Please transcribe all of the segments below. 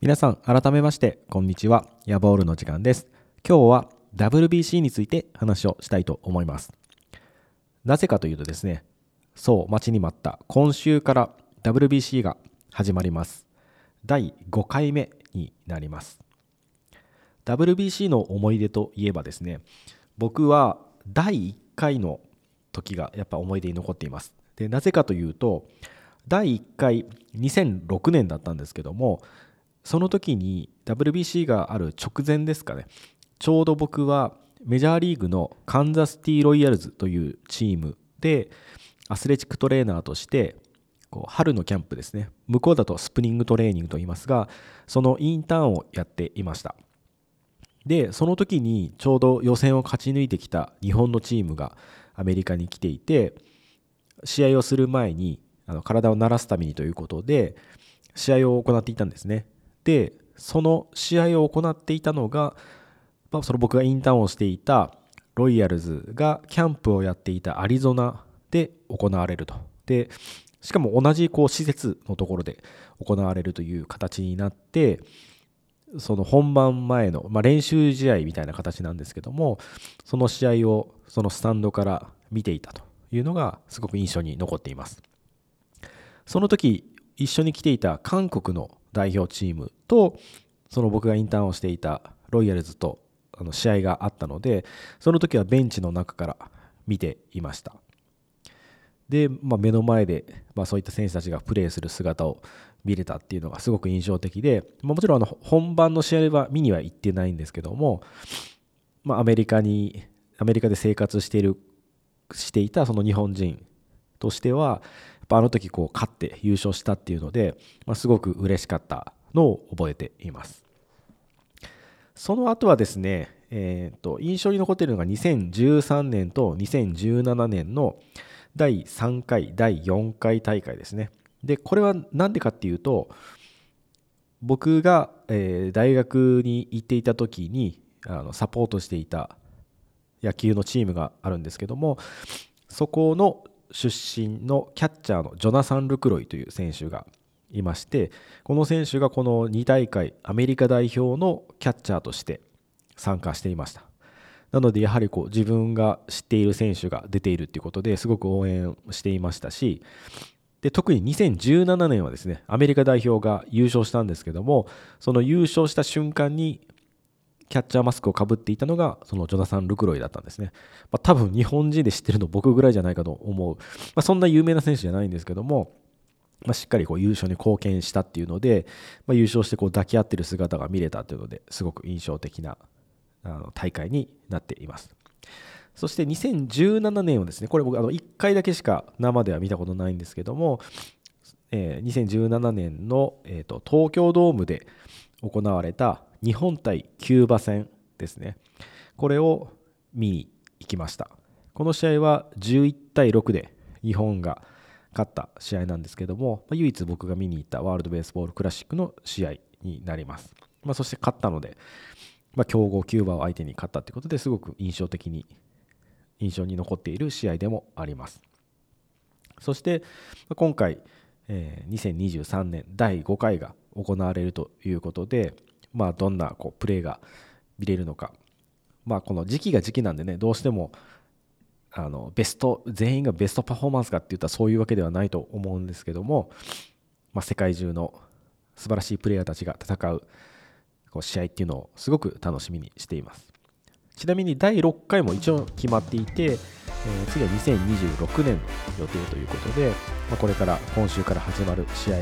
皆さん改めましてこんにちは。ヤボールの時間です。今日は WBC について話をしたいと思います。なぜかというとですねそう待ちに待った。今週から WBC が始まります。第5回目になります。WBC の思い出といえばですね僕は第1回の時がやっぱ思い出に残っています。でなぜかというと第1回2006年だったんですけどもその時に WBC がある直前ですかね。ちょうど僕はメジャーリーグのカンザスシティロイヤルズというチームでアスレチックトレーナーとしてこう春のキャンプですね。向こうだとスプリングトレーニングと言いますがそのインターンをやっていました。でその時にちょうど予選を勝ち抜いてきた日本のチームがアメリカに来ていて試合をする前にあの体を慣らすためにということで試合を行っていたんですね。でその試合を行っていたのが、まあ、その僕がインターンをしていたロイヤルズがキャンプをやっていたアリゾナで行われると。でしかも同じこう施設のところで行われるという形になってその本番前の、まあ、練習試合みたいな形なんですけどもその試合をそのスタンドから見ていたというのがすごく印象に残っています。その時一緒に来ていた韓国の代表チームとその僕がインターンをしていたロイヤルズとあの試合があったのでその時はベンチの中から見ていました。で、まあ、目の前で、まあ、そういった選手たちがプレーする姿を見れたっていうのがすごく印象的で、まあ、もちろんあの本番の試合は見には行ってないんですけども、ま、アメリカにアメリカで生活しているしていたその日本人としてはぱあの時こう勝って優勝したっていうので、まあ、すごく嬉しかったのを覚えています。その後はですね、えー、と印象に残っているのが2013年と2017年の第3回、第4回大会ですね。で、これは何でかっていうと、僕が、えー、大学に行っていた時にあのサポートしていた野球のチームがあるんですけどもそこの出身のキャッチャーのジョナサン・ルクロイという選手がいましてこの選手がこの2大会アメリカ代表のキャッチャーとして参加していました。なのでやはりこう自分が知っている選手が出ているということですごく応援していましたしで特に2017年はですねアメリカ代表が優勝したんですけどもその優勝した瞬間にキャッチャーマスクをかぶっていたのがそのジョナサン・ルクロイだったんですね。まあ、多分日本人で知ってるの僕ぐらいじゃないかと思う、まあ、そんな有名な選手じゃないんですけども、まあ、しっかりこう優勝に貢献したっていうので、まあ、優勝してこう抱き合ってる姿が見れたというのですごく印象的なあの大会になっています。そして2017年はですね、これ僕あの1回だけしか生では見たことないんですけども、えー、2017年の、えーと東京ドームで行われた日本対キューバ戦ですね。これを見に行きました。この試合は11対6で日本が勝った試合なんですけども、唯一僕が見に行ったワールドベースボールクラシックの試合になります。まあ、そして勝ったので、まあ、強豪キューバを相手に勝ったということですごく印象的に印象に残っている試合でもあります。そして今回、えー、2023年第5回が行われるということで、まあ、どんなこうプレーが見れるのか、まあ、この時期が時期なんでねどうしてもあのベスト全員がベストパフォーマンスかっていったらそういうわけではないと思うんですけども、まあ、世界中の素晴らしいプレイヤーたちが戦うこう試合っていうのをすごく楽しみにしています。ちなみに第6回も一応決まっていて、えー、次は2026年の予定ということで、まあ、これから今週から始まる試合、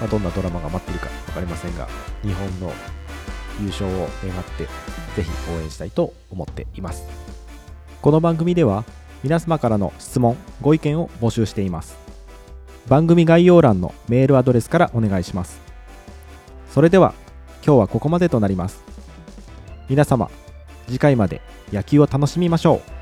まあ、どんなドラマが待っているか分かりませんが日本の優勝を願ってぜひ応援したいと思っています。この番組では皆様からの質問ご意見を募集しています。番組概要欄のメールアドレスからお願いします。それでは今日はここまでとなります。皆様次回まで野球を楽しみましょう。